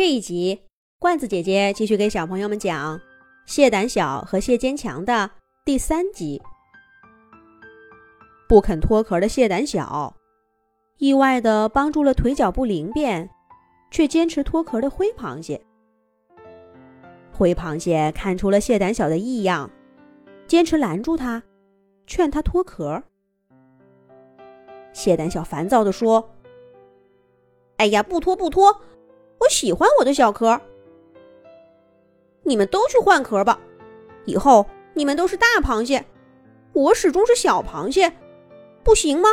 这一集，罐子姐姐继续给小朋友们讲《谢胆小和谢坚强》的第三集。不肯脱壳的谢胆小，意外的帮助了腿脚不灵便却坚持脱壳的灰螃蟹。灰螃蟹看出了谢胆小的异样，坚持拦住他，劝他脱壳。谢胆小烦躁地说：“哎呀，不脱不脱！”喜欢我的小壳，你们都去换壳吧。以后你们都是大螃蟹，我始终是小螃蟹，不行吗？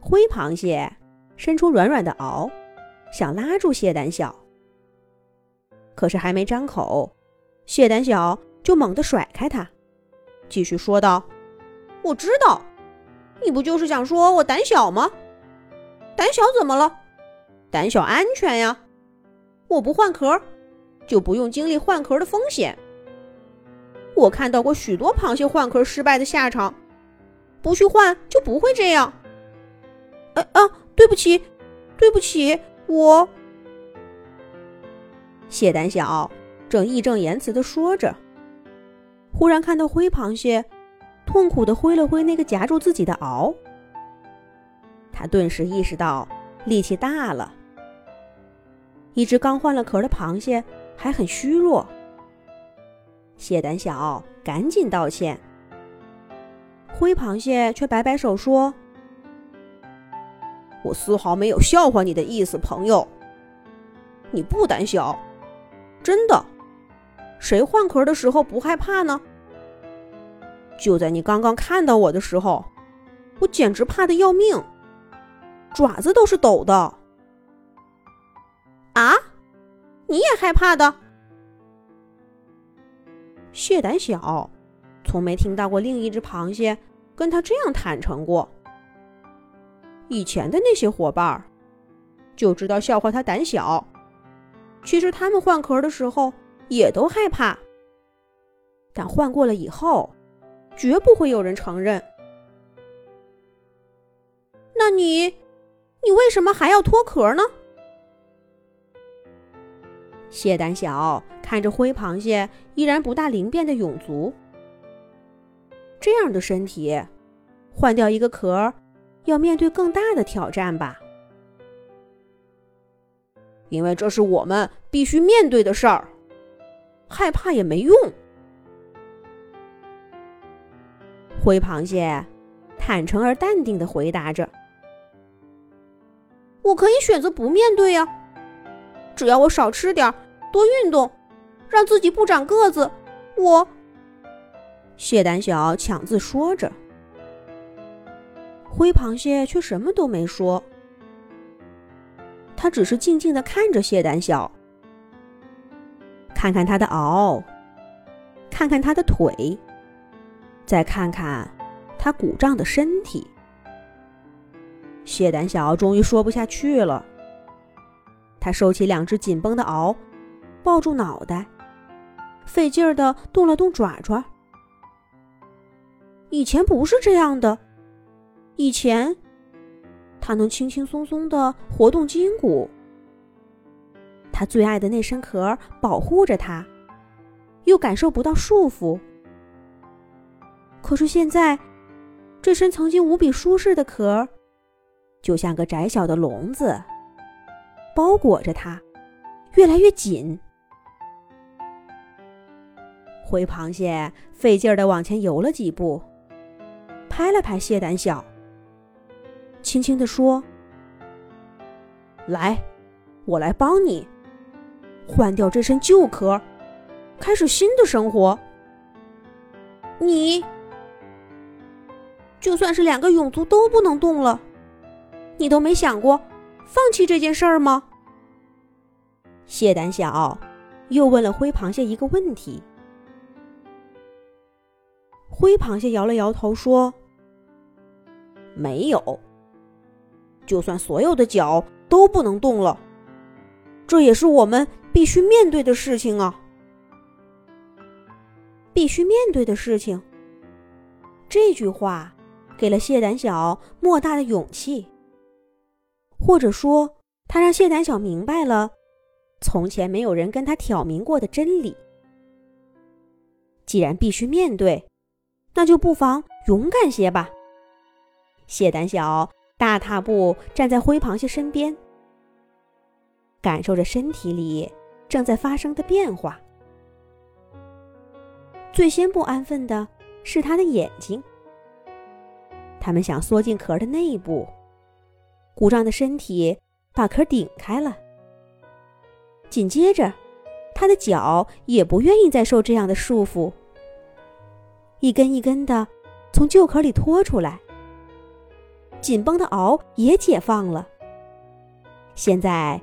灰螃蟹伸出软软的螯，想拉住蟹胆小，可是还没张口，蟹胆小就猛地甩开它，继续说道：“我知道，你不就是想说我胆小吗？胆小怎么了？”胆小安全呀，我不换壳，就不用经历换壳的风险。我看到过许多螃蟹换壳失败的下场，不去换就不会这样。呃啊，对不起，对不起，我。蟹胆小正义正言辞的说着，忽然看到灰螃蟹痛苦的挥了挥那个夹住自己的螯，他顿时意识到力气大了。一只刚换了壳的螃蟹还很虚弱，蟹胆小赶紧道歉。灰螃蟹却摆摆手说：“我丝毫没有笑话你的意思，朋友。你不胆小，真的？谁换壳的时候不害怕呢？就在你刚刚看到我的时候，我简直怕的要命，爪子都是抖的。”啊！你也害怕的？蟹胆小，从没听到过另一只螃蟹跟他这样坦诚过。以前的那些伙伴就知道笑话他胆小，其实他们换壳的时候也都害怕，但换过了以后，绝不会有人承认。那你，你为什么还要脱壳呢？蟹胆小看着灰螃蟹依然不大灵便的臃足，这样的身体，换掉一个壳，要面对更大的挑战吧？因为这是我们必须面对的事儿，害怕也没用。灰螃蟹坦诚而淡定的回答着：“我可以选择不面对呀。”只要我少吃点多运动，让自己不长个子，我。蟹胆小抢字说着，灰螃蟹却什么都没说，他只是静静的看着蟹胆小，看看他的螯，看看他的腿，再看看他鼓胀的身体。蟹胆小终于说不下去了。他收起两只紧绷的螯，抱住脑袋，费劲儿的动了动爪爪。以前不是这样的，以前他能轻轻松松的活动筋骨，他最爱的那身壳保护着他，又感受不到束缚。可是现在，这身曾经无比舒适的壳，就像个窄小的笼子。包裹着它，越来越紧。灰螃蟹费劲儿的往前游了几步，拍了拍蟹胆小，轻轻的说：“来，我来帮你换掉这身旧壳，开始新的生活。你就算是两个臃足都不能动了，你都没想过放弃这件事儿吗？”蟹胆小又问了灰螃蟹一个问题。灰螃蟹摇了摇头说：“没有。就算所有的脚都不能动了，这也是我们必须面对的事情啊！必须面对的事情。”这句话给了蟹胆小莫大的勇气，或者说他让谢胆小明白了从前没有人跟他挑明过的真理。既然必须面对，那就不妨勇敢些吧。谢胆小大踏步站在灰螃蟹身边，感受着身体里正在发生的变化。最先不安分的是他的眼睛，他们想缩进壳的内部，鼓胀的身体把壳顶开了。紧接着，他的脚也不愿意再受这样的束缚，一根一根的从旧壳里拖出来。紧绷的螯也解放了，现在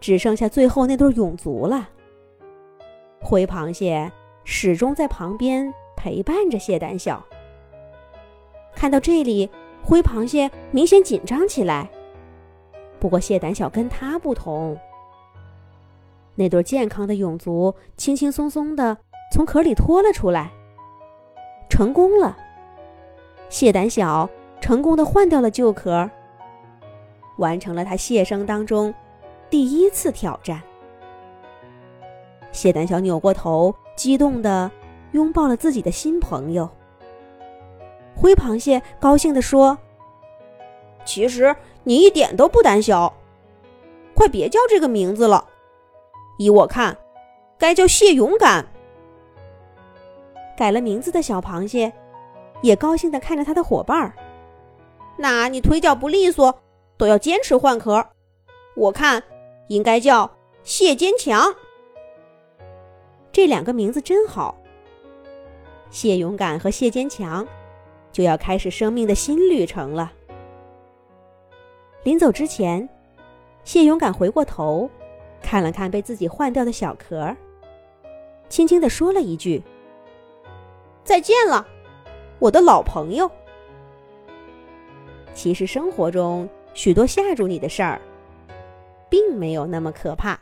只剩下最后那对蛹足了。灰螃蟹始终在旁边陪伴着蟹胆小。看到这里，灰螃蟹明显紧张起来。不过蟹胆小跟它不同，那对健康的蛹足轻轻松松的从壳里拖了出来，成功了。蟹胆小。成功的换掉了旧壳，完成了他谢生当中第一次挑战。谢胆小扭过头，激动的拥抱了自己的新朋友。灰螃蟹高兴地说：“其实你一点都不胆小，快别叫这个名字了，依我看，该叫谢勇敢。”改了名字的小螃蟹也高兴地看着他的伙伴儿。那你腿脚不利索，都要坚持换壳。我看应该叫谢坚强。这两个名字真好。谢勇敢和谢坚强就要开始生命的新旅程了。临走之前，谢勇敢回过头，看了看被自己换掉的小壳，轻轻地说了一句：“再见了，我的老朋友。”其实生活中许多吓住你的事儿，并没有那么可怕。